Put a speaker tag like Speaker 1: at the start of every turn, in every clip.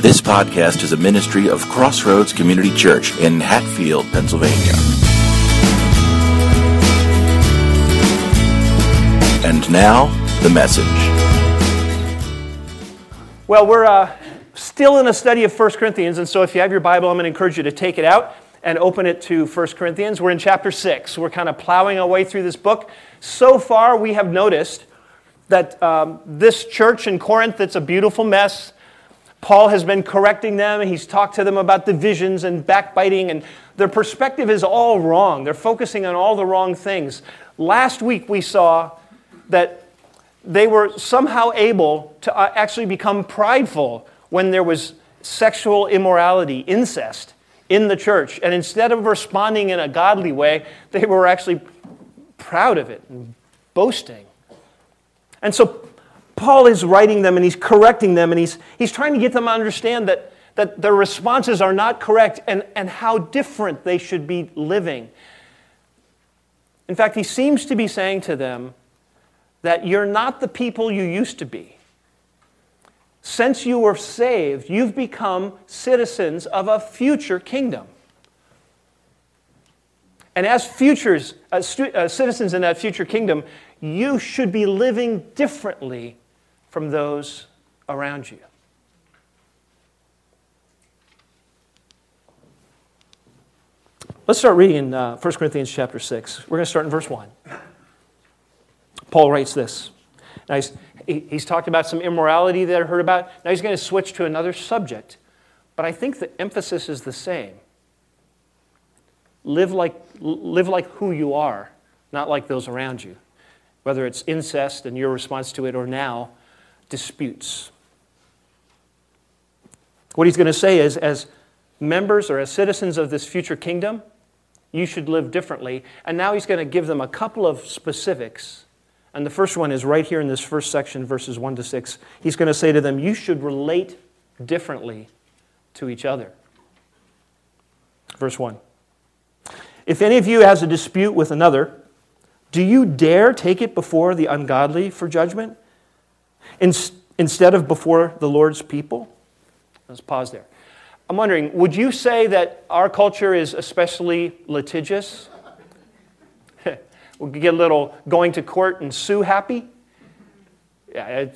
Speaker 1: This podcast is a ministry of Crossroads Community Church in Hatfield, Pennsylvania. And now, the message.
Speaker 2: Well, we're uh, still in a study of 1 Corinthians, and so if you have your Bible, I'm going to encourage you to take it out and open it to 1 Corinthians. We're in chapter 6. We're kind of plowing our way through this book. So far, we have noticed that um, this church in Corinth, it's a beautiful mess. Paul has been correcting them, he's talked to them about divisions and backbiting, and their perspective is all wrong. They're focusing on all the wrong things. Last week, we saw that they were somehow able to uh, actually become prideful when there was sexual immorality, incest in the church. And instead of responding in a godly way, they were actually proud of it and boasting. And so Paul is writing them and he's correcting them and he's, he's trying to get them to understand that, that their responses are not correct and, and how different they should be living. In fact, he seems to be saying to them that you're not the people you used to be. Since you were saved, you've become citizens of a future kingdom. And as futures, uh, stu- uh, citizens in that future kingdom, you should be living differently from those around you. Let's start reading in uh, 1 Corinthians chapter 6. We're going to start in verse 1. Paul writes this. Now, he's, he's talked about some immorality that I heard about. Now, he's going to switch to another subject. But I think the emphasis is the same. Live like, live like who you are, not like those around you. Whether it's incest and your response to it, or now disputes. What he's going to say is, as members or as citizens of this future kingdom, you should live differently. And now he's going to give them a couple of specifics. And the first one is right here in this first section, verses 1 to 6. He's going to say to them, You should relate differently to each other. Verse 1. If any of you has a dispute with another, do you dare take it before the ungodly for judgment? In, instead of before the Lord's people? Let's pause there. I'm wondering, would you say that our culture is especially litigious? we get a little going to court and sue happy? Yeah,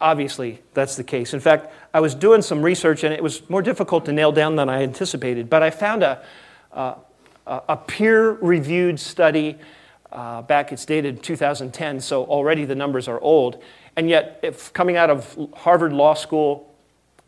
Speaker 2: obviously that's the case. In fact, I was doing some research and it was more difficult to nail down than I anticipated, but I found a, a, a peer reviewed study uh, back, it's dated 2010, so already the numbers are old. And yet, if coming out of Harvard Law School,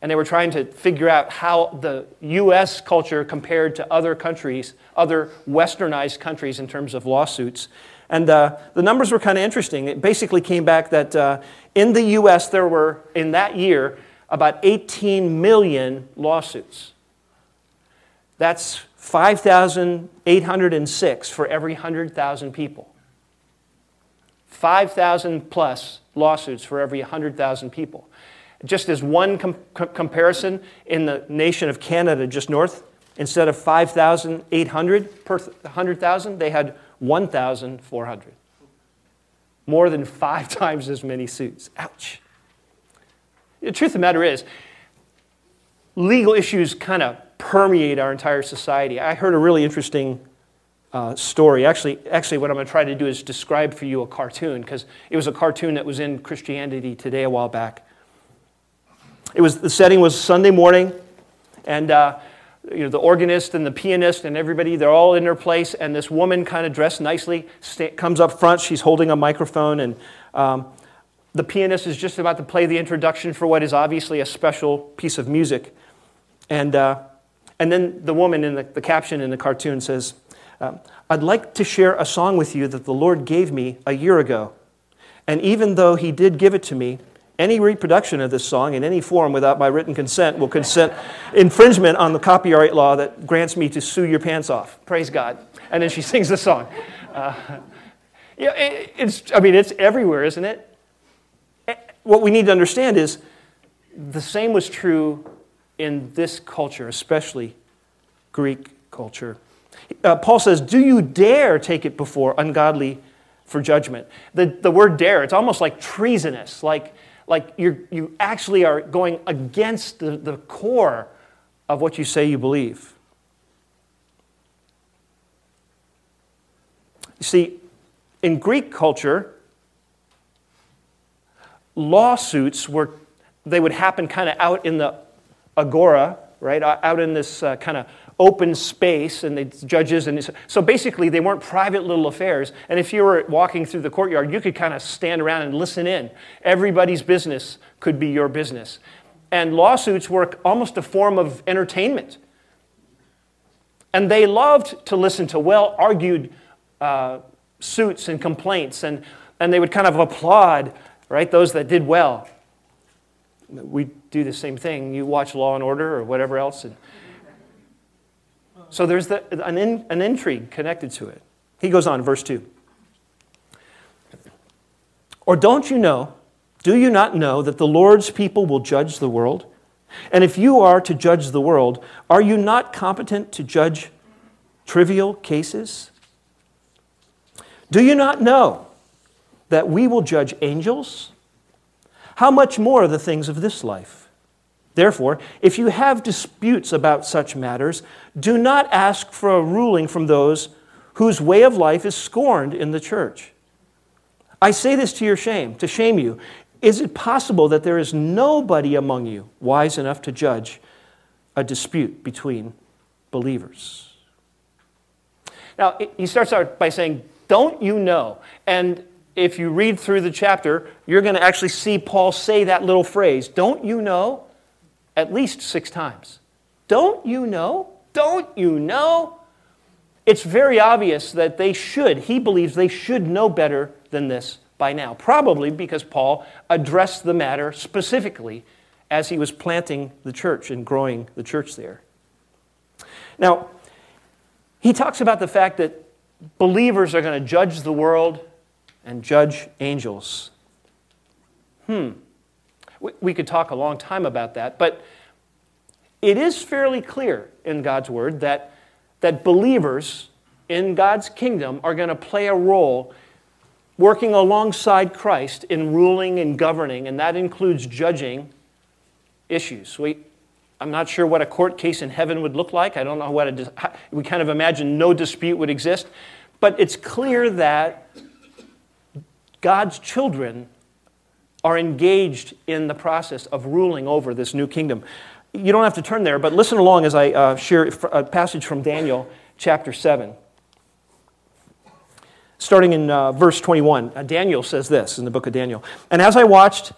Speaker 2: and they were trying to figure out how the US culture compared to other countries, other westernized countries in terms of lawsuits. And uh, the numbers were kind of interesting. It basically came back that uh, in the US, there were, in that year, about 18 million lawsuits. That's 5,806 for every 100,000 people. 5,000 plus lawsuits for every 100,000 people. Just as one com- comparison, in the nation of Canada just north, instead of 5,800 per 100,000, they had 1,400. More than five times as many suits. Ouch. The truth of the matter is, legal issues kind of permeate our entire society. I heard a really interesting uh, story. Actually, actually, what I'm going to try to do is describe for you a cartoon because it was a cartoon that was in Christianity Today a while back. It was the setting was Sunday morning, and uh, you know the organist and the pianist and everybody they're all in their place, and this woman kind of dressed nicely comes up front. She's holding a microphone, and um, the pianist is just about to play the introduction for what is obviously a special piece of music, and uh, and then the woman in the, the caption in the cartoon says. Um, I'd like to share a song with you that the Lord gave me a year ago. And even though He did give it to me, any reproduction of this song in any form without my written consent will consent infringement on the copyright law that grants me to sue your pants off. Praise God. And then she sings the song. Uh, yeah, it, it's, I mean, it's everywhere, isn't it? What we need to understand is the same was true in this culture, especially Greek culture. Uh, Paul says, Do you dare take it before ungodly for judgment? The, the word dare, it's almost like treasonous, like, like you you actually are going against the, the core of what you say you believe. You see, in Greek culture, lawsuits were, they would happen kind of out in the agora, right? Out in this uh, kind of open space and the judges and so basically they weren't private little affairs. And if you were walking through the courtyard you could kind of stand around and listen in. Everybody's business could be your business. And lawsuits were almost a form of entertainment. And they loved to listen to well argued uh, suits and complaints and, and they would kind of applaud right those that did well. We do the same thing. You watch law and order or whatever else and so there's the, an, in, an intrigue connected to it. He goes on, verse 2. Or don't you know, do you not know that the Lord's people will judge the world? And if you are to judge the world, are you not competent to judge trivial cases? Do you not know that we will judge angels? How much more the things of this life? Therefore, if you have disputes about such matters, do not ask for a ruling from those whose way of life is scorned in the church. I say this to your shame, to shame you. Is it possible that there is nobody among you wise enough to judge a dispute between believers? Now, he starts out by saying, Don't you know? And if you read through the chapter, you're going to actually see Paul say that little phrase, Don't you know? At least six times. Don't you know? Don't you know? It's very obvious that they should, he believes they should know better than this by now. Probably because Paul addressed the matter specifically as he was planting the church and growing the church there. Now, he talks about the fact that believers are going to judge the world and judge angels. Hmm. We could talk a long time about that, but it is fairly clear in God's Word that, that believers in God's kingdom are going to play a role working alongside Christ in ruling and governing, and that includes judging issues. We, I'm not sure what a court case in heaven would look like. I don't know what a, we kind of imagine no dispute would exist. But it's clear that God's children are engaged in the process of ruling over this new kingdom. You don't have to turn there, but listen along as I uh, share a passage from Daniel chapter 7. Starting in uh, verse 21, uh, Daniel says this in the book of Daniel. And as I watched,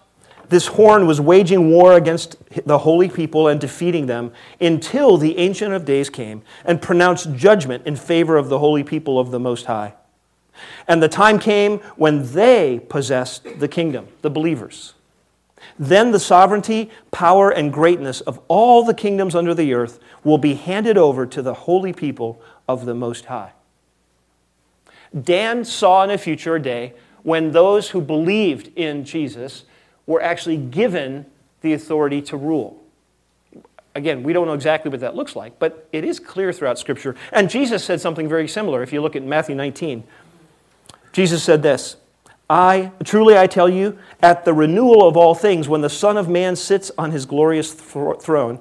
Speaker 2: this horn was waging war against the holy people and defeating them until the Ancient of Days came and pronounced judgment in favor of the holy people of the Most High. And the time came when they possessed the kingdom, the believers. Then the sovereignty, power, and greatness of all the kingdoms under the earth will be handed over to the holy people of the Most High. Dan saw in a future day when those who believed in Jesus were actually given the authority to rule. Again, we don't know exactly what that looks like, but it is clear throughout Scripture. And Jesus said something very similar. If you look at Matthew 19, Jesus said this I, truly I tell you, at the renewal of all things, when the Son of Man sits on his glorious throne,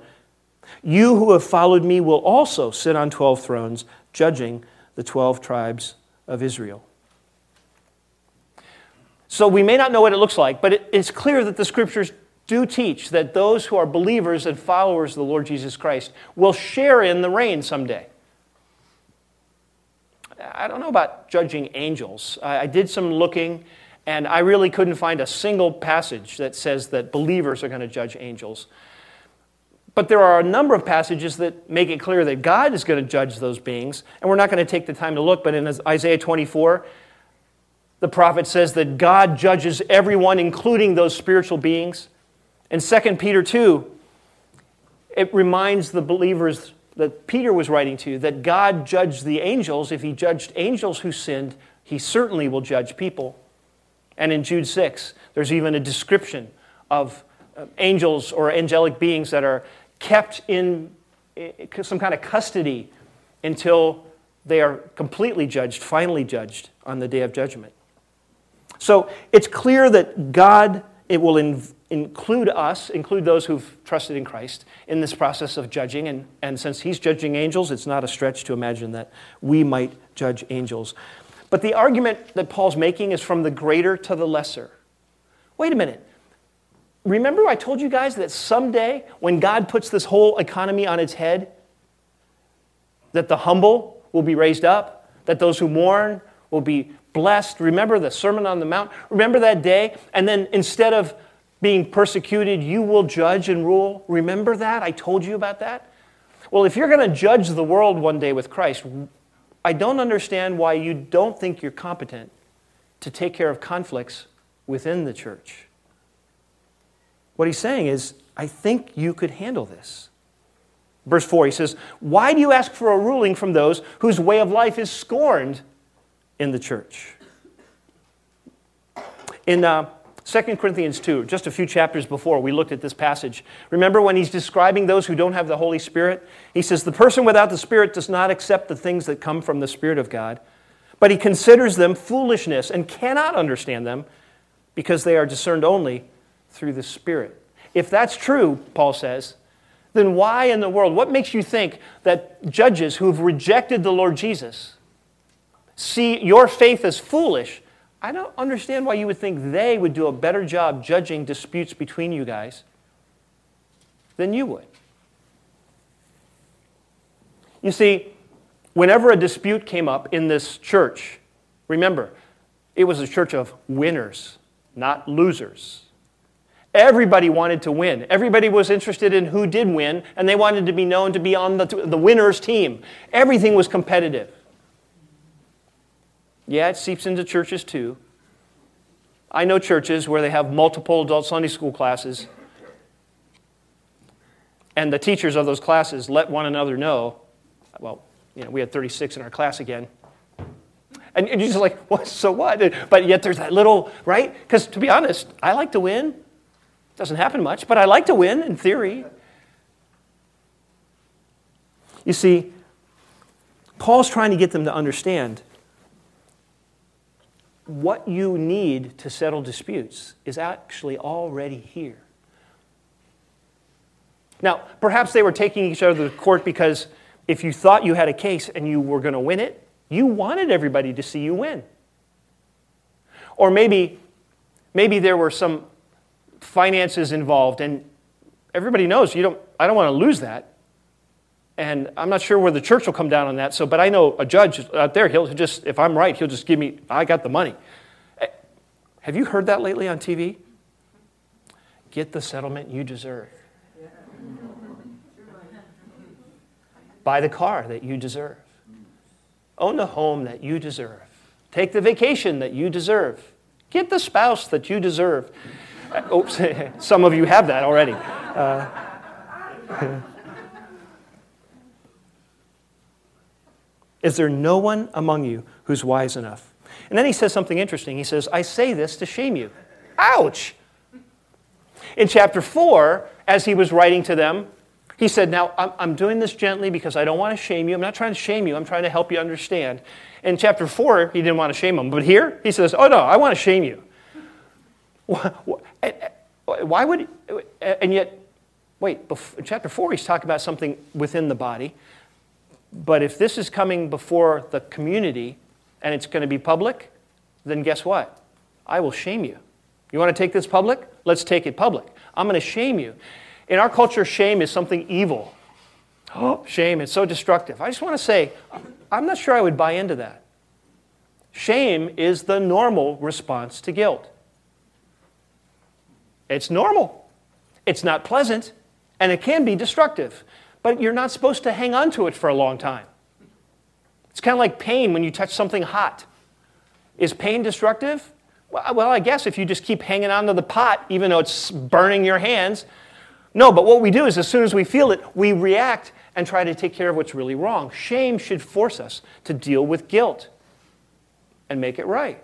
Speaker 2: you who have followed me will also sit on 12 thrones, judging the 12 tribes of Israel. So we may not know what it looks like, but it's clear that the scriptures do teach that those who are believers and followers of the Lord Jesus Christ will share in the reign someday. I don't know about judging angels. I did some looking, and I really couldn't find a single passage that says that believers are going to judge angels. But there are a number of passages that make it clear that God is going to judge those beings. And we're not going to take the time to look, but in Isaiah 24, the prophet says that God judges everyone, including those spiritual beings. In 2 Peter 2, it reminds the believers that Peter was writing to that God judged the angels. If he judged angels who sinned, he certainly will judge people. And in Jude 6, there's even a description of uh, angels or angelic beings that are kept in some kind of custody until they are completely judged, finally judged on the day of judgment. So it's clear that God it will include us, include those who've trusted in Christ in this process of judging. And, and since he's judging angels, it's not a stretch to imagine that we might judge angels. But the argument that Paul's making is from the greater to the lesser. Wait a minute. Remember, I told you guys that someday, when God puts this whole economy on its head, that the humble will be raised up, that those who mourn will be blessed. Remember the Sermon on the Mount? Remember that day? And then instead of being persecuted, you will judge and rule. Remember that? I told you about that. Well, if you're going to judge the world one day with Christ, I don't understand why you don't think you're competent to take care of conflicts within the church. What he's saying is, I think you could handle this. Verse 4, he says, Why do you ask for a ruling from those whose way of life is scorned in the church? In uh, 2 Corinthians 2, just a few chapters before, we looked at this passage. Remember when he's describing those who don't have the Holy Spirit? He says, The person without the Spirit does not accept the things that come from the Spirit of God, but he considers them foolishness and cannot understand them because they are discerned only through the Spirit. If that's true, Paul says, then why in the world, what makes you think that judges who have rejected the Lord Jesus see your faith as foolish I don't understand why you would think they would do a better job judging disputes between you guys than you would. You see, whenever a dispute came up in this church, remember, it was a church of winners, not losers. Everybody wanted to win. Everybody was interested in who did win, and they wanted to be known to be on the, the winner's team. Everything was competitive. Yeah, it seeps into churches too. I know churches where they have multiple adult Sunday school classes, and the teachers of those classes let one another know. Well, you know, we had 36 in our class again. And you're just like, what? So what? But yet there's that little, right? Because to be honest, I like to win. Doesn't happen much, but I like to win in theory. You see, Paul's trying to get them to understand what you need to settle disputes is actually already here. Now, perhaps they were taking each other to court because if you thought you had a case and you were going to win it, you wanted everybody to see you win. Or maybe, maybe there were some finances involved and everybody knows you don't, I don't want to lose that. And I'm not sure where the church will come down on that. So, but I know a judge out there, he'll just, if I'm right, he'll just give me, I got the money. Eh, have you heard that lately on TV? Get the settlement you deserve. Buy the car that you deserve. Own the home that you deserve. Take the vacation that you deserve. Get the spouse that you deserve. Uh, oops, some of you have that already. Uh, Is there no one among you who's wise enough? And then he says something interesting. He says, I say this to shame you. Ouch! In chapter 4, as he was writing to them, he said, Now, I'm, doing this gently because I don't want to shame you. I'm not trying to shame you, I'm trying to help you understand. In chapter 4, he didn't want to shame them. But here, he says, Oh, no, I want to shame you. Why would, and yet, wait, in chapter 4, he's talking about something within the body. But if this is coming before the community and it's going to be public, then guess what? I will shame you. You want to take this public? Let's take it public. I'm going to shame you. In our culture, shame is something evil. Oh, shame, it's so destructive. I just want to say, I'm not sure I would buy into that. Shame is the normal response to guilt. It's normal. It's not pleasant, and it can be destructive but you're not supposed to hang on to it for a long time. It's kind of like pain when you touch something hot. Is pain destructive? Well, I guess if you just keep hanging on to the pot, even though it's burning your hands. No, but what we do is as soon as we feel it, we react and try to take care of what's really wrong. Shame should force us to deal with guilt and make it right.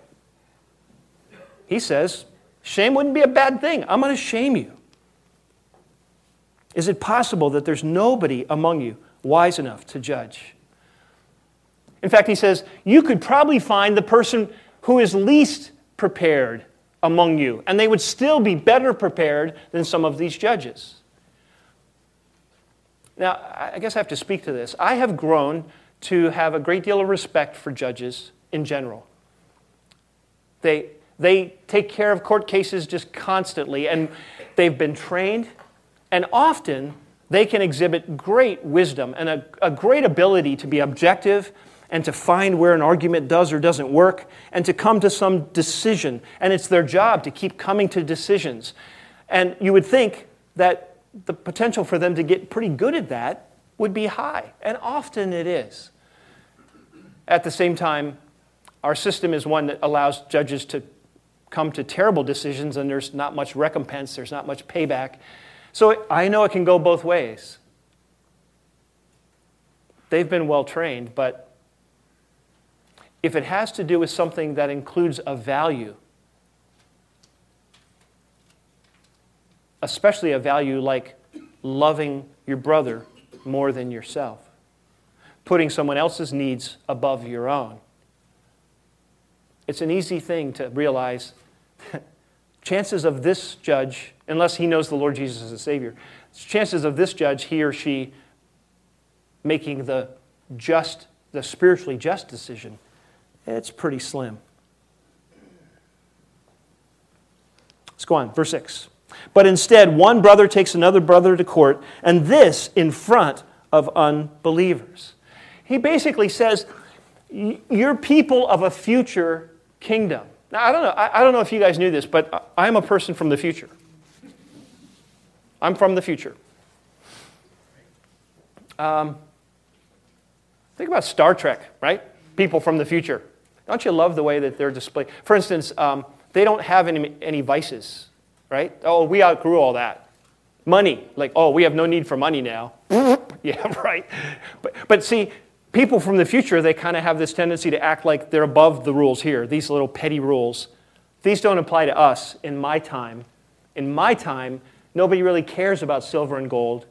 Speaker 2: He says, shame wouldn't be a bad thing. I'm going to shame you. Is it possible that there's nobody among you wise enough to judge? In fact, he says, you could probably find the person who is least prepared among you, and they would still be better prepared than some of these judges. Now, I guess I have to speak to this. I have grown to have a great deal of respect for judges in general. They, they take care of court cases just constantly, and they've been trained, and often they can exhibit great wisdom and a, a great ability to be objective and to find where an argument does or doesn't work and to come to some decision. And it's their job to keep coming to decisions. And you would think that the potential for them to get pretty good at that would be high, and often it is. At the same time, our system is one that allows judges to come to terrible decisions and there's not much recompense, there's not much payback. So I know it can go both ways. They've been well trained, but if it has to do with something that includes a value, especially a value like loving your brother more than yourself, putting someone else's needs above your own, it's an easy thing to realize chances of this judge, unless he knows the Lord Jesus as a Savior, chances of this judge, he or she, making the just, the spiritually just decision, it's pretty slim. Let's go on, verse 6. But instead, one brother takes another brother to court, and this in front of unbelievers. He basically says, You're people of a future kingdom. Now, I don't know, I, I don't know if you guys knew this, but I'm a person from the future. I'm from the future. Um, think about Star Trek, right? People from the future. Don't you love the way that they're displayed? For instance, um, they don't have any, any vices, right? Oh, we outgrew all that. Money, like, oh, we have no need for money now. yeah, right. But, but see, people from the future, they kind of have this tendency to act like they're above the rules here, these little petty rules. These don't apply to us in my time. In my time, nobody really cares about silver and gold.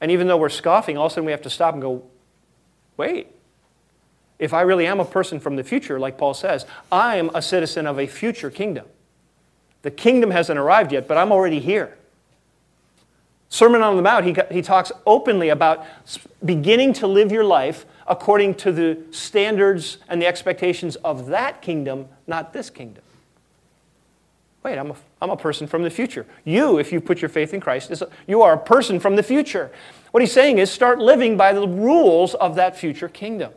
Speaker 2: And even though we're scoffing, all of a sudden we have to stop and go, wait. If I really am a person from the future, like Paul says, I'm a citizen of a future kingdom. The kingdom hasn't arrived yet, but I'm already here. Sermon on the Mount, he, he talks openly about beginning to live your life according to the standards and the expectations of that kingdom, not this kingdom. Wait, I'm a, I'm a person from the future. You, if you put your faith in Christ, is a, you are a person from the future. What he's saying is start living by the rules of that future kingdom.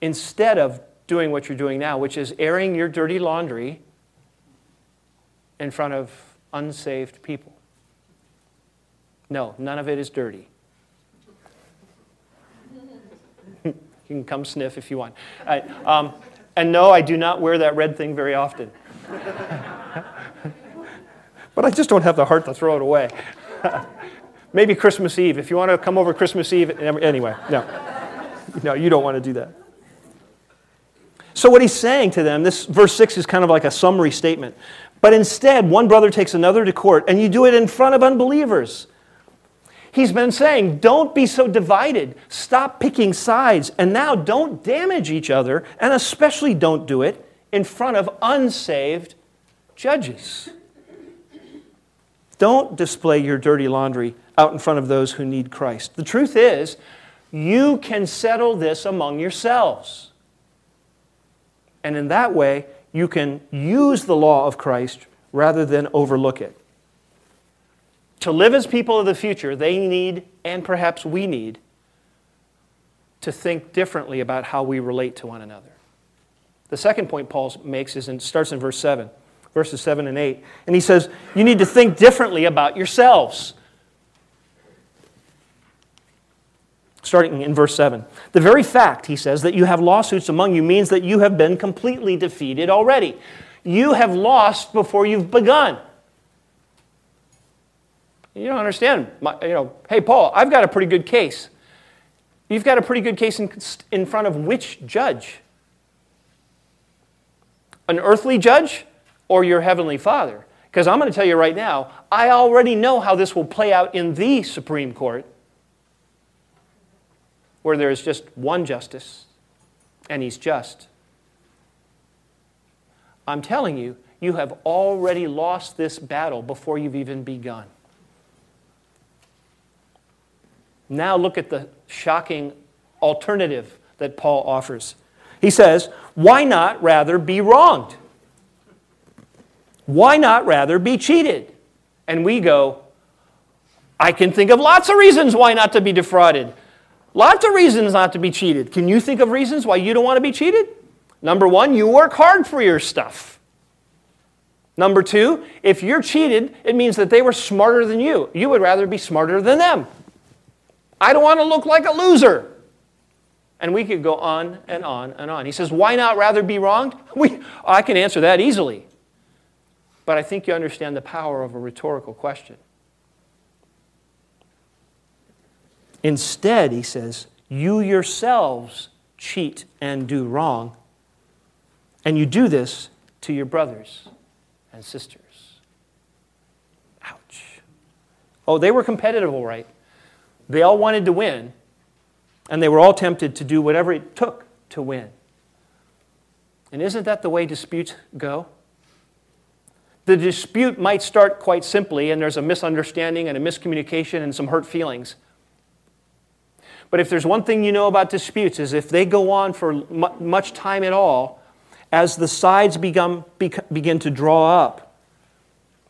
Speaker 2: Instead of doing what you're doing now, which is airing your dirty laundry in front of unsaved people. No, none of it is dirty. you can come sniff if you want. Um, and no, I do not wear that red thing very often. but I just don't have the heart to throw it away. Maybe Christmas Eve. If you want to come over Christmas Eve, anyway, no. No, you don't want to do that. So, what he's saying to them, this verse 6 is kind of like a summary statement. But instead, one brother takes another to court, and you do it in front of unbelievers. He's been saying, don't be so divided. Stop picking sides. And now don't damage each other, and especially don't do it in front of unsaved judges. Don't display your dirty laundry out in front of those who need Christ. The truth is, you can settle this among yourselves. And in that way, you can use the law of Christ rather than overlook it. To live as people of the future, they need, and perhaps we need, to think differently about how we relate to one another. The second point Paul makes is in, starts in verse 7, verses 7 and 8. And he says, You need to think differently about yourselves. Starting in verse 7. The very fact, he says, that you have lawsuits among you means that you have been completely defeated already. You have lost before you've begun. You don't understand. My, you know, hey, Paul, I've got a pretty good case. You've got a pretty good case in, in front of which judge? An earthly judge or your heavenly father? Because I'm going to tell you right now, I already know how this will play out in the Supreme Court where there is just one justice, and he's just. I'm telling you, you have already lost this battle before you've even begun. Now look at the shocking alternative that Paul offers. He says, Why not rather be wronged? Why not rather be cheated? And we go, I can think of lots of reasons why not to be defrauded. Lots of reasons not to be cheated. Can you think of reasons why you don't want to be cheated? Number one, you work hard for your stuff. Number two, if you're cheated, it means that they were smarter than you. You would rather be smarter than them. I don't want to look like a loser. And we could go on and on and on. He says, Why not rather be wronged? We, I can answer that easily. But I think you understand the power of a rhetorical question. Instead, he says, You yourselves cheat and do wrong. And you do this to your brothers and sisters. Ouch. Oh, they were competitive, all right. They all wanted to win, and they were all tempted to do whatever it took to win. And isn't that the way disputes go? The dispute might start quite simply, and there's a misunderstanding and a miscommunication and some hurt feelings. But if there's one thing you know about disputes is if they go on for much time at all, as the sides become, begin to draw up,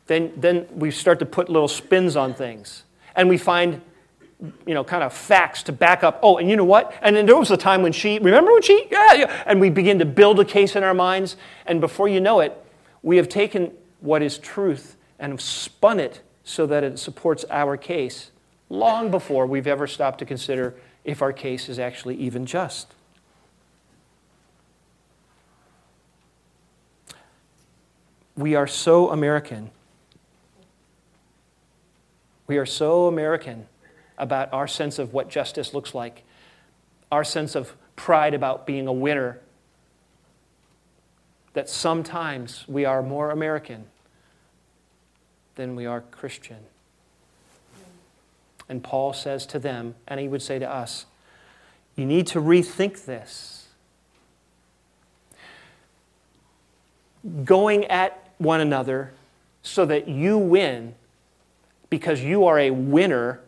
Speaker 2: then, then we start to put little spins on things. And we find you know, kind of facts to back up. Oh, and you know what? And then there was a time when she, remember when she, yeah, yeah. And we begin to build a case in our minds. And before you know it, we have taken what is truth and have spun it so that it supports our case long before we've ever stopped to consider if our case is actually even just. We are so American. We are so American about our sense of what justice looks like, our sense of pride about being a winner, that sometimes we are more American than we are Christian. And Paul says to them, and he would say to us, you need to rethink this. Going at one another so that you win because you are a winner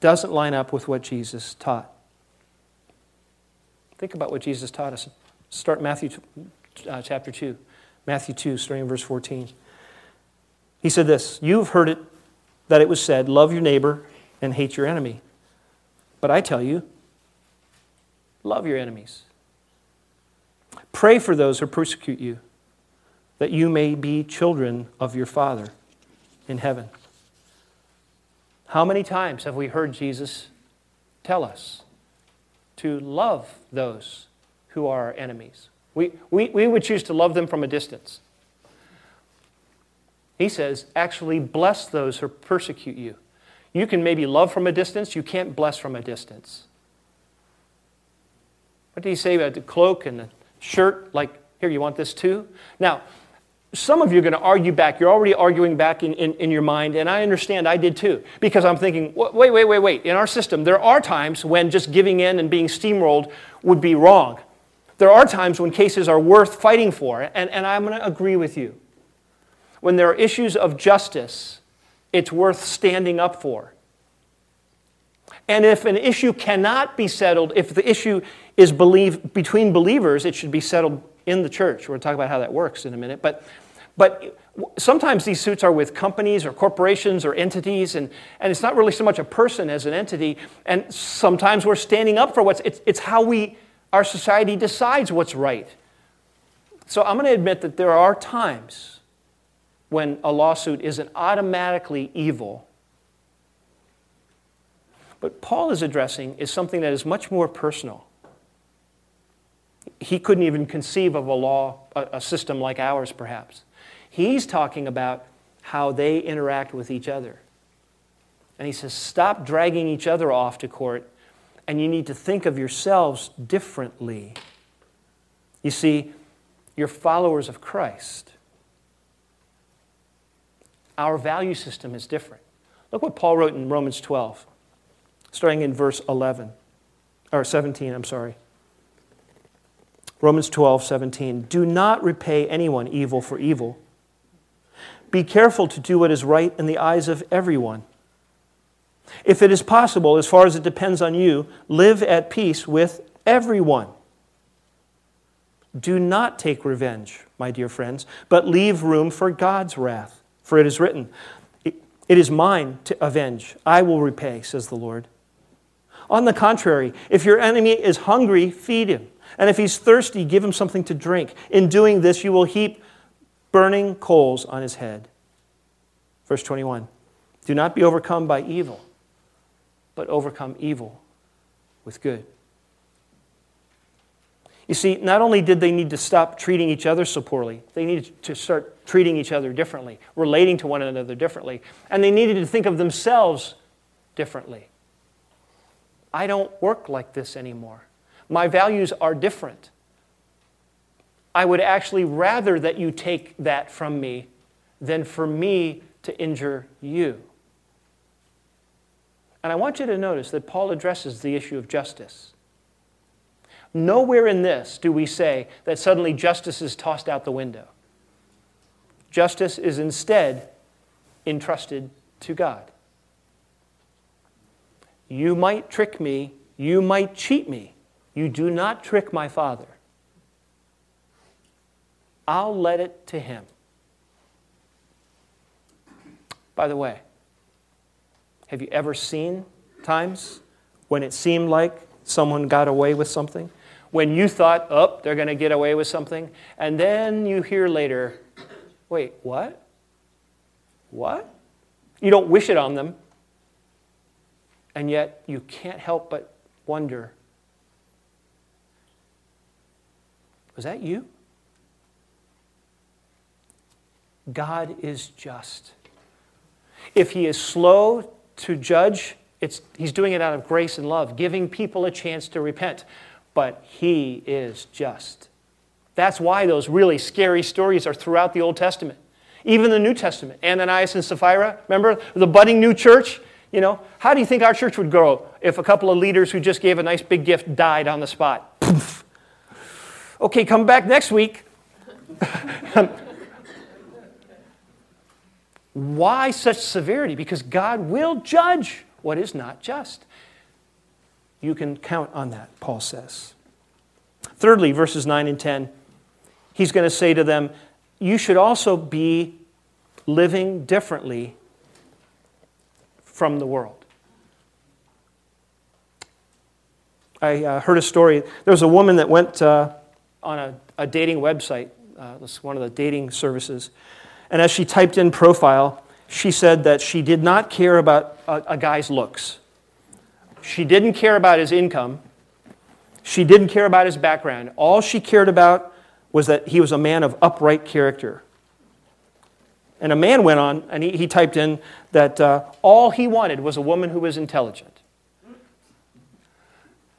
Speaker 2: doesn't line up with what Jesus taught. Think about what Jesus taught us. Start Matthew uh, chapter 2. Matthew 2, starting in verse 14. He said this You've heard it that it was said, Love your neighbor and hate your enemy. But I tell you, love your enemies. Pray for those who persecute you, that you may be children of your Father in heaven. How many times have we heard Jesus tell us to love those who are our enemies? We, we, we would choose to love them from a distance. He says, actually bless those who persecute you. You can maybe love from a distance, you can't bless from a distance. What did he say about the cloak and the shirt? Like, here, you want this too? Now, some of you are going to argue back. You're already arguing back in, in, in, your mind, and I understand I did too, because I'm thinking, wait, wait, wait, wait. In our system, there are times when just giving in and being steamrolled would be wrong. There are times when cases are worth fighting for, and, and I'm going to agree with you. When there are issues of justice, it's worth standing up for. And if an issue cannot be settled, if the issue is believe, between believers, it should be settled in the church. We're going to talk about how that works in a minute. But but sometimes these suits are with companies or corporations or entities, and, and it's not really so much a person as an entity. And sometimes we're standing up for what's, it's, it's how we, our society decides what's right. So I'm going to admit that there are times when a lawsuit isn't automatically evil. But Paul is addressing is something that is much more personal. He couldn't even conceive of a law, a system like ours, perhaps. He's talking about how they interact with each other. And he says, stop dragging each other off to court, and you need to think of yourselves differently. You see, you're followers of Christ. Our value system is different. Look what Paul wrote in Romans 12, starting in verse 11, or 17, I'm sorry. Romans 12, 17. Do not repay anyone evil for evil. Be careful to do what is right in the eyes of everyone. If it is possible, as far as it depends on you, live at peace with everyone. Do not take revenge, my dear friends, but leave room for God's wrath. For it is written, It is mine to avenge. I will repay, says the Lord. On the contrary, if your enemy is hungry, feed him. And if he's thirsty, give him something to drink. In doing this, you will heap burning coals on his head. Verse 21 Do not be overcome by evil, but overcome evil with good. You see, not only did they need to stop treating each other so poorly, they needed to start treating each other differently, relating to one another differently, and they needed to think of themselves differently. I don't work like this anymore. My values are different. I would actually rather that you take that from me than for me to injure you. And I want you to notice that Paul addresses the issue of justice. Nowhere in this do we say that suddenly justice is tossed out the window. Justice is instead entrusted to God. You might trick me, you might cheat me, you do not trick my Father. I'll let it to him. By the way, have you ever seen times when it seemed like someone got away with something? When you thought, oh, they're going to get away with something, and then you hear later, wait, what? What? You don't wish it on them, and yet you can't help but wonder Was that you? God is just. If He is slow to judge, it's, He's doing it out of grace and love, giving people a chance to repent. But He is just. That's why those really scary stories are throughout the Old Testament. Even the New Testament. Ananias and Sapphira, remember the budding new church? You know, how do you think our church would grow if a couple of leaders who just gave a nice big gift died on the spot? Poof. Okay, come back next week. Why such severity? Because God will judge what is not just. You can count on that, Paul says. Thirdly, verses 9 and 10, he's going to say to them, You should also be living differently from the world. I uh, heard a story. There was a woman that went. Uh, on a, a dating website, uh, this one of the dating services. And as she typed in profile, she said that she did not care about a, a guy's looks. She didn't care about his income. She didn't care about his background. All she cared about was that he was a man of upright character. And a man went on and he, he typed in that uh, all he wanted was a woman who was intelligent.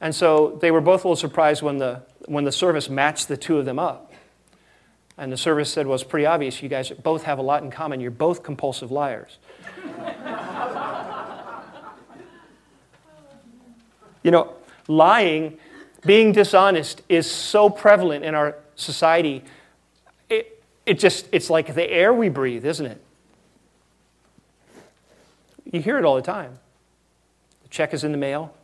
Speaker 2: And so they were both a little surprised when the, when the service matched the two of them up. And the service said, Well, it's pretty obvious you guys both have a lot in common. You're both compulsive liars. you know, lying, being dishonest is so prevalent in our society. It, it just, it's like the air we breathe, isn't it? You hear it all the time. The check is in the mail.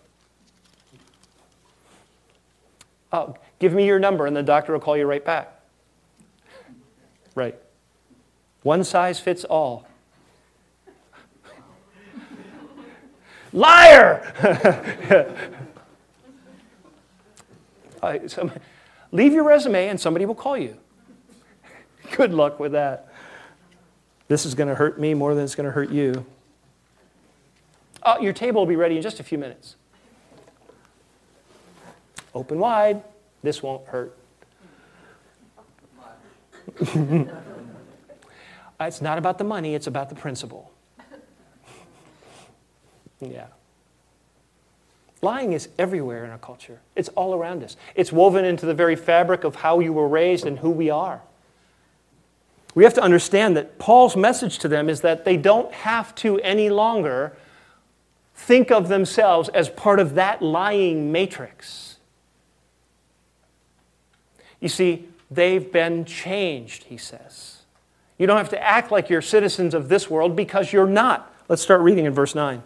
Speaker 2: Oh, give me your number and the doctor will call you right back. Right. One size fits all. Liar! leave your resume and somebody will call you. Good luck with that. This is going to hurt me more than it's going to hurt you. Uh, your table will be ready in just a few minutes. Open wide. This won't hurt. it's not about the money, it's about the principle. Yeah. Lying is everywhere in our culture. It's all around us. It's woven into the very fabric of how you were raised and who we are. We have to understand that Paul's message to them is that they don't have to any longer think of themselves as part of that lying matrix. You see, they've been changed, he says. You don't have to act like you're citizens of this world because you're not. Let's start reading in verse 9.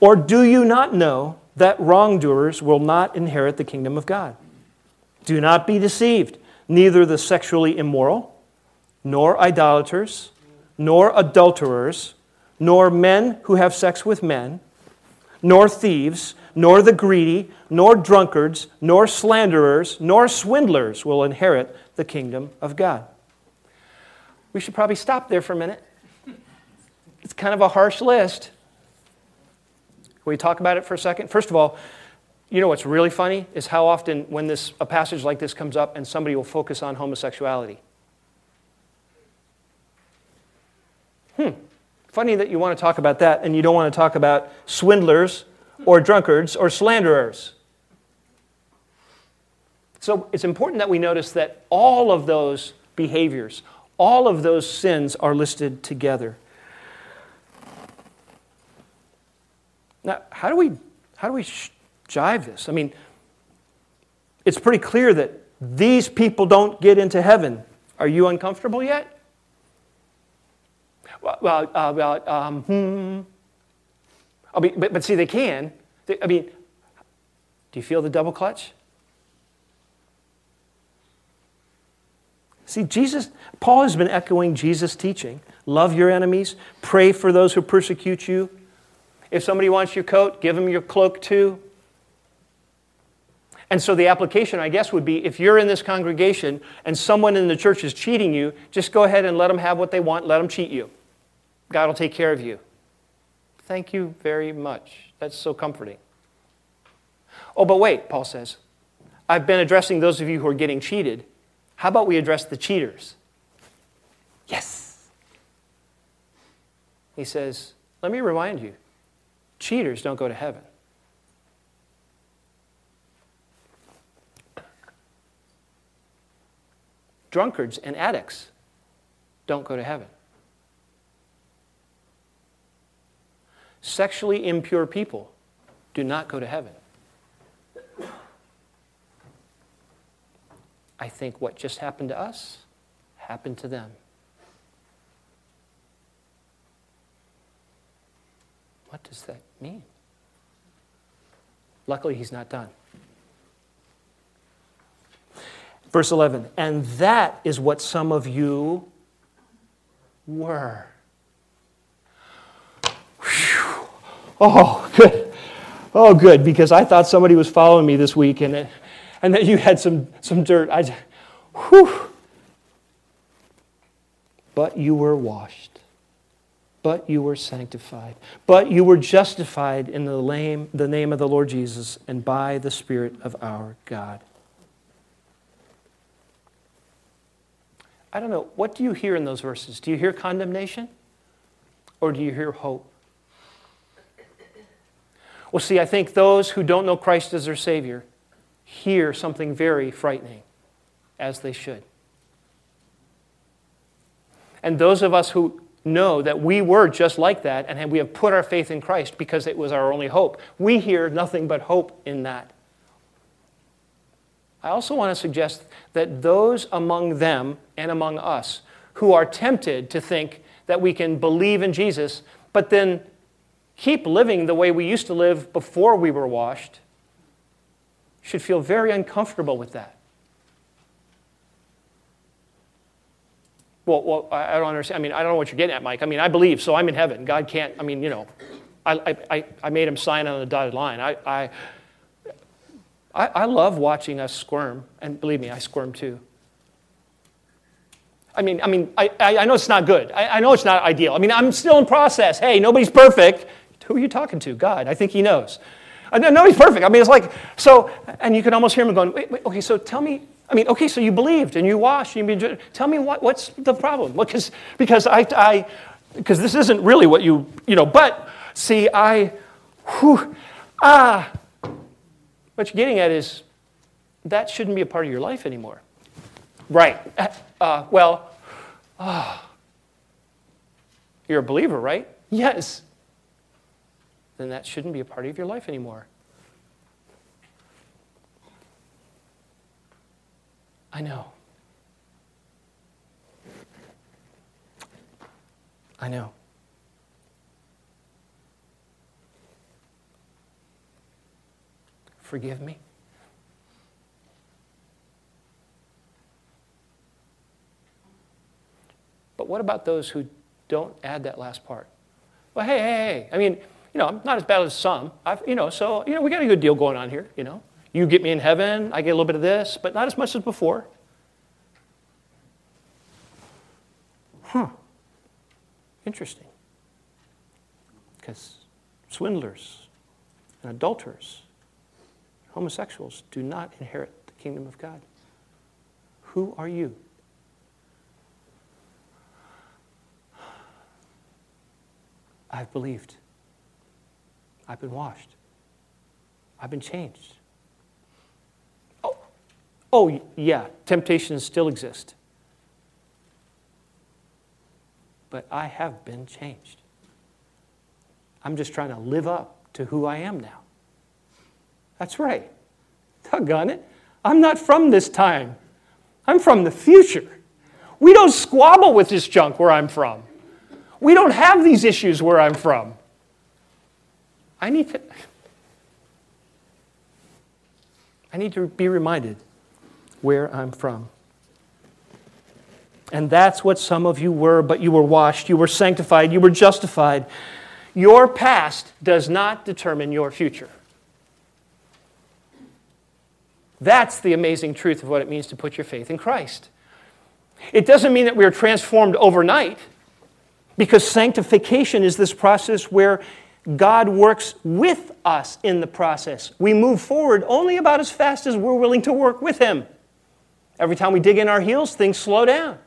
Speaker 2: Or do you not know that wrongdoers will not inherit the kingdom of God? Do not be deceived. Neither the sexually immoral, nor idolaters, nor adulterers, nor men who have sex with men, nor thieves, nor the greedy, nor drunkards, nor slanderers, nor swindlers will inherit the kingdom of God. We should probably stop there for a minute. It's kind of a harsh list. Can we talk about it for a second? First of all, you know what's really funny is how often when this a passage like this comes up and somebody will focus on homosexuality. Hmm. Funny that you want to talk about that and you don't want to talk about swindlers or drunkards or slanderers. So it's important that we notice that all of those behaviors, all of those sins are listed together. Now, how do we, how do we jive this? I mean, it's pretty clear that these people don't get into heaven. Are you uncomfortable yet? Well, uh, well um, hmm. I mean, but, but see, they can. They, I mean, do you feel the double clutch? See, Jesus, Paul has been echoing Jesus' teaching. Love your enemies, pray for those who persecute you. If somebody wants your coat, give them your cloak too. And so the application, I guess, would be if you're in this congregation and someone in the church is cheating you, just go ahead and let them have what they want, let them cheat you. God will take care of you. Thank you very much. That's so comforting. Oh, but wait, Paul says, I've been addressing those of you who are getting cheated. How about we address the cheaters? Yes. He says, Let me remind you cheaters don't go to heaven. Drunkards and addicts don't go to heaven. Sexually impure people do not go to heaven. I think what just happened to us happened to them. What does that mean? Luckily, he's not done. Verse 11, and that is what some of you were. Whew. Oh, good. Oh, good, because I thought somebody was following me this week and, it, and that you had some, some dirt. I, whew. But you were washed. But you were sanctified. But you were justified in the name, the name of the Lord Jesus and by the Spirit of our God. I don't know, what do you hear in those verses? Do you hear condemnation or do you hear hope? Well, see, I think those who don't know Christ as their Savior hear something very frightening, as they should. And those of us who know that we were just like that and we have put our faith in Christ because it was our only hope, we hear nothing but hope in that. I also want to suggest that those among them and among us who are tempted to think that we can believe in Jesus, but then keep living the way we used to live before we were washed, should feel very uncomfortable with that. Well, well, I don't understand. I mean, I don't know what you're getting at, Mike. I mean, I believe, so I'm in heaven. God can't, I mean, you know, I, I, I made him sign on the dotted line. I, I, I, love watching us squirm, and believe me, I squirm too. I mean, I mean, I, I know it's not good. I, I know it's not ideal. I mean, I'm still in process. Hey, nobody's perfect. Who are you talking to? God. I think He knows. Know He's perfect. I mean, it's like, so, and you can almost hear him going, wait, wait, okay, so tell me, I mean, okay, so you believed and you washed, and you tell me what, what's the problem? Because, because I, I, because this isn't really what you, you know, but see, I, whew, ah, what you're getting at is that shouldn't be a part of your life anymore. Right. Uh, well, uh, you're a believer, right? Yes. Then that shouldn't be a part of your life anymore. I know. I know. Forgive me. But what about those who don't add that last part? Well, hey, hey, hey. I mean, you know, I'm not as bad as some. I've, you know, so, you know, we got a good deal going on here, you know. You get me in heaven, I get a little bit of this, but not as much as before. Huh. Interesting. Because swindlers and adulterers, homosexuals do not inherit the kingdom of God. Who are you? I've believed. I've been washed. I've been changed. Oh, yeah, temptations still exist. But I have been changed. I'm just trying to live up to who I am now. That's right. Doggone it. I'm not from this time. I'm from the future. We don't squabble with this junk where I'm from. We don't have these issues where I'm from. I need to I need to be reminded where I'm from. And that's what some of you were, but you were washed, you were sanctified, you were justified. Your past does not determine your future. That's the amazing truth of what it means to put your faith in Christ. It doesn't mean that we are transformed overnight. Because sanctification is this process where God works with us in the process. We move forward only about as fast as we're willing to work with Him. Every time we dig in our heels, things slow down.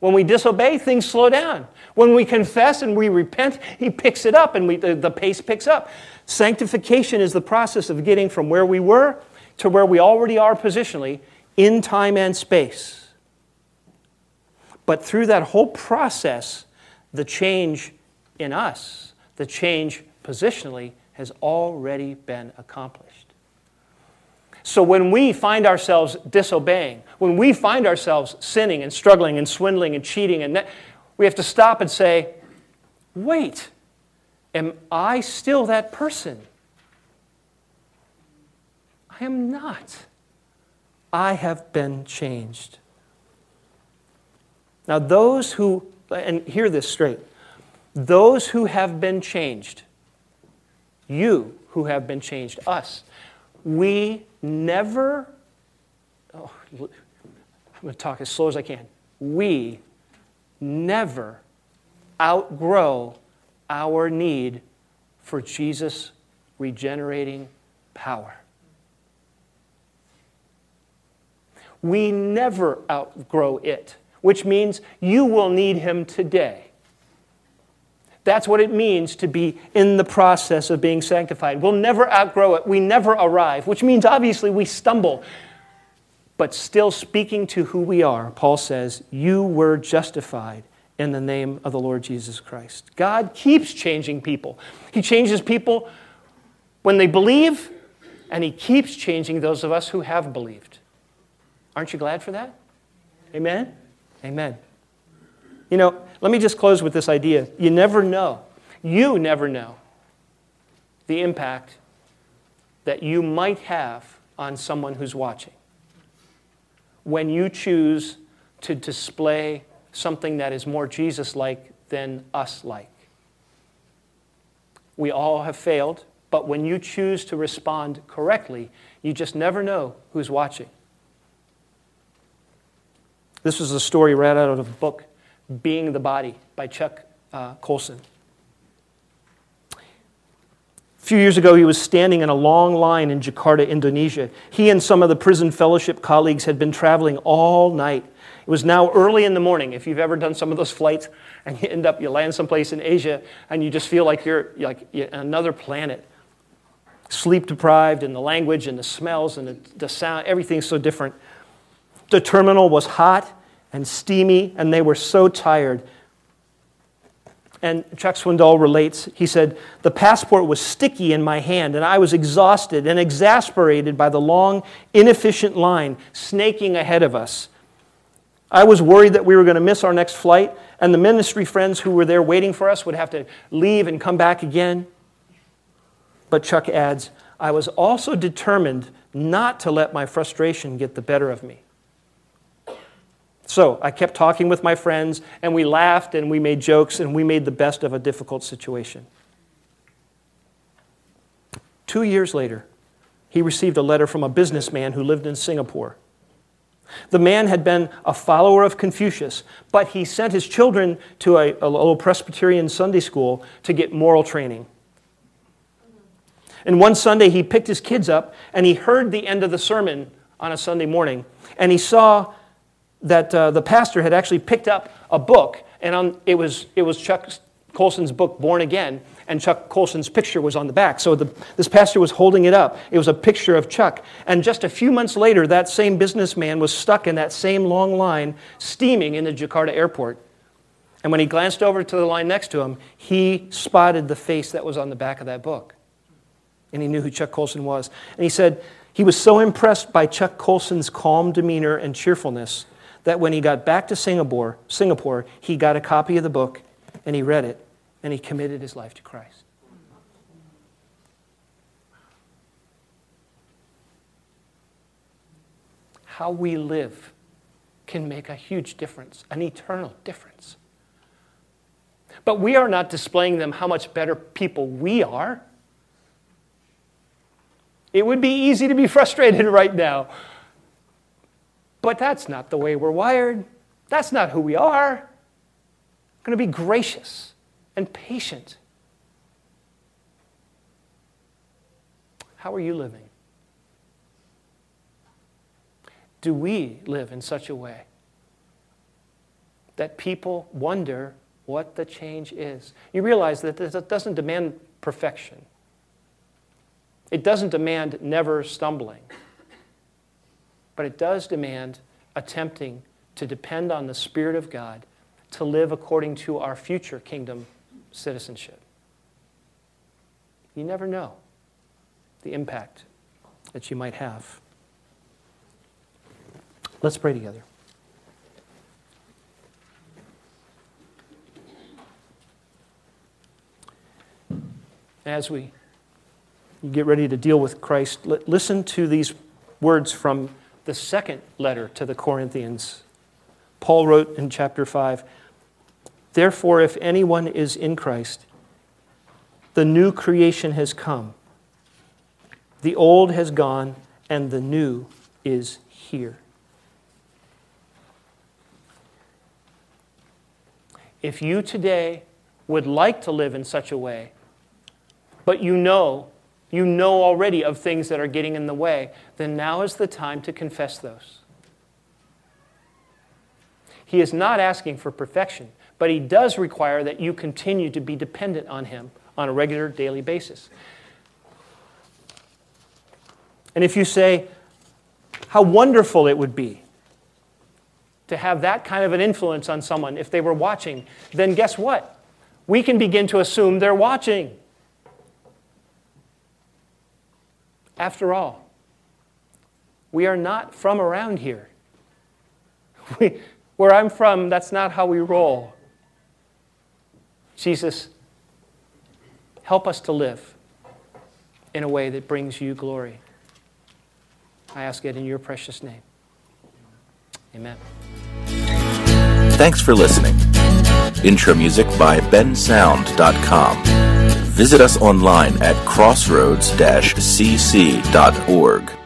Speaker 2: When we disobey, things slow down. When we confess and we repent, He picks it up and we, the, the pace picks up. Sanctification is the process of getting from where we were to where we already are positionally in time and space. But through that whole process, the change in us, the change positionally, has already been accomplished. So when we find ourselves disobeying, when we find ourselves sinning and struggling and swindling and cheating, and we have to stop and say, wait, am I still that person? I am not. I have been changed. Now, those who and hear this straight those who have been changed, you who have been changed, us, we never, oh, I'm going to talk as slow as I can. We never outgrow our need for Jesus' regenerating power. We never outgrow it which means you will need him today. That's what it means to be in the process of being sanctified. We'll never outgrow it. We never arrive, which means obviously we stumble. But still speaking to who we are, Paul says, You were justified in the name of the Lord Jesus Christ. God keeps changing people. He changes people when they believe, and He keeps changing those of us who have believed. Aren't you glad for that? Amen? Amen. You know, let me just close with this idea. You never know, you never know the impact that you might have on someone who's watching when you choose to display something that is more Jesus like than us like. We all have failed, but when you choose to respond correctly, you just never know who's watching. This was a story read out of a book, Being the Body by Chuck uh, Colson. A few years ago, he was standing in a long line in Jakarta, Indonesia. He and some of the prison fellowship colleagues had been traveling all night. It was now early in the morning. If you've ever done some of those flights and you end up, you land someplace in Asia and you just feel like you're like another planet. Sleep deprived, and the language and the smells and the, the sound, everything's so different. The terminal was hot and steamy, and they were so tired. And Chuck Swindoll relates, he said, The passport was sticky in my hand, and I was exhausted and exasperated by the long, inefficient line snaking ahead of us I was worried that we were going to miss our next flight, and the ministry friends who were there waiting for us would have to leave and come back again. But Chuck adds, I was also determined not to let my frustration get the better of me. So I kept talking with my friends, and we laughed and we made jokes and we made the best of a difficult situation. Two years later, he received a letter from a businessman who lived in Singapore. The man had been a follower of Confucius, but he sent his children to a, a little Presbyterian Sunday school to get moral training. And one Sunday, he picked his kids up and he heard the end of the sermon on a Sunday morning. And he saw that uh, the pastor had actually picked up a book, and on, it, was, it was Chuck Colson's book, Born Again, and Chuck Colson's picture was on the back. So the, this pastor was holding it up. It was a picture of Chuck. And just a few months later, that same businessman was stuck in that same long line, steaming in the Jakarta airport. And when he glanced over to the line next to him, he spotted the face that was on the back of that book. And he knew who Chuck Colson was. And he said he was so impressed by Chuck Colson's calm demeanor and cheerfulness that when he got back to Singapore, Singapore, he got a copy of the book and he read it and he committed his life to Christ. How we live can make a huge difference, an eternal difference. But we are not displaying them how much better people we are. It would be easy to be frustrated right now. But that's not the way we're wired. That's not who we are. Going to be gracious and patient. How are you living? Do we live in such a way that people wonder what the change is? You realize that this doesn't demand perfection, it doesn't demand never stumbling but it does demand attempting to depend on the Spirit of God to live according to our future kingdom citizenship. You never know the impact that you might have. Let's pray together. As we get ready to deal with Christ, listen to these words from the second letter to the Corinthians. Paul wrote in chapter 5 Therefore, if anyone is in Christ, the new creation has come. The old has gone, and the new is here. If you today would like to live in such a way, but you know you know already of things that are getting in the way, then now is the time to confess those. He is not asking for perfection, but he does require that you continue to be dependent on him on a regular daily basis. And if you say, how wonderful it would be to have that kind of an influence on someone if they were watching, then guess what? We can begin to assume they're watching. After all, we are not from around here. We, where I'm from, that's not how we roll. Jesus, help us to live in a way that brings you glory. I ask it in your precious name. Amen.
Speaker 1: Thanks for listening. Intro music by bensound.com. Visit us online at crossroads-cc.org.